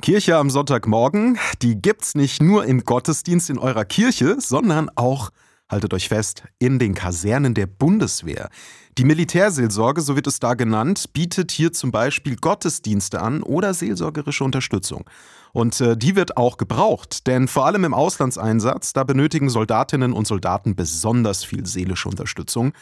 Kirche am Sonntagmorgen, die gibt's nicht nur im Gottesdienst in eurer Kirche, sondern auch, haltet euch fest, in den Kasernen der Bundeswehr. Die Militärseelsorge, so wird es da genannt, bietet hier zum Beispiel Gottesdienste an oder seelsorgerische Unterstützung. Und äh, die wird auch gebraucht, denn vor allem im Auslandseinsatz, da benötigen Soldatinnen und Soldaten besonders viel seelische Unterstützung.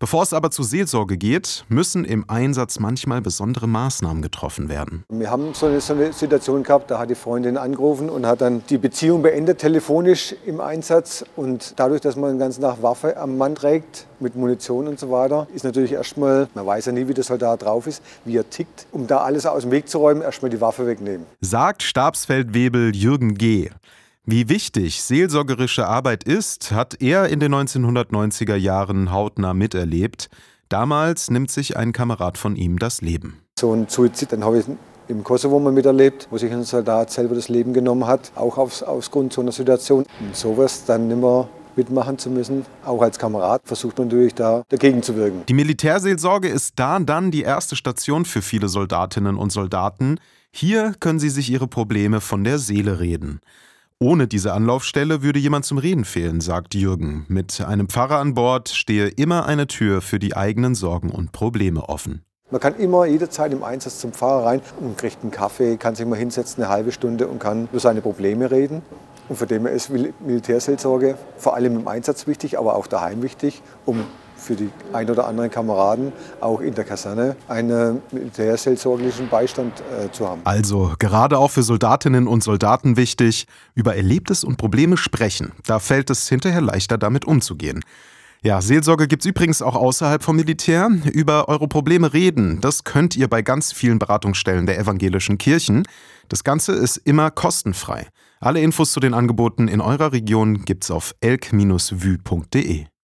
Bevor es aber zur Seelsorge geht, müssen im Einsatz manchmal besondere Maßnahmen getroffen werden. Wir haben so eine, so eine, Situation gehabt, da hat die Freundin angerufen und hat dann die Beziehung beendet, telefonisch im Einsatz. Und dadurch, dass man den ganzen Tag Waffe am Mann trägt, mit Munition und so weiter, ist natürlich erstmal, man weiß ja nie, wie der Soldat drauf ist, wie er tickt, um da alles aus dem Weg zu räumen, erstmal die Waffe wegnehmen. Sagt Stabsfeldwebel Jürgen G. Wie wichtig seelsorgerische Arbeit ist, hat er in den 1990er Jahren hautnah miterlebt. Damals nimmt sich ein Kamerad von ihm das Leben. So ein Suizid, dann habe ich im Kosovo mal miterlebt, wo sich ein Soldat selber das Leben genommen hat, auch aus, aus Grund so einer Situation. Und sowas dann nicht mehr mitmachen zu müssen. Auch als Kamerad versucht man natürlich da dagegen zu wirken. Die Militärseelsorge ist da dann die erste Station für viele Soldatinnen und Soldaten. Hier können sie sich ihre Probleme von der Seele reden. Ohne diese Anlaufstelle würde jemand zum Reden fehlen, sagt Jürgen. Mit einem Pfarrer an Bord stehe immer eine Tür für die eigenen Sorgen und Probleme offen. Man kann immer jederzeit im Einsatz zum Pfarrer rein und kriegt einen Kaffee, kann sich mal hinsetzen, eine halbe Stunde und kann über seine Probleme reden. Und von dem ist Militärseelsorge vor allem im Einsatz wichtig, aber auch daheim wichtig, um für die ein oder anderen Kameraden auch in der Kaserne einen militärseelsorglichen Beistand äh, zu haben. Also gerade auch für Soldatinnen und Soldaten wichtig, über Erlebtes und Probleme sprechen. Da fällt es hinterher leichter, damit umzugehen. Ja, Seelsorge gibt es übrigens auch außerhalb vom Militär. Über eure Probleme reden, das könnt ihr bei ganz vielen Beratungsstellen der evangelischen Kirchen. Das Ganze ist immer kostenfrei. Alle Infos zu den Angeboten in eurer Region gibt's auf elk-vue.de.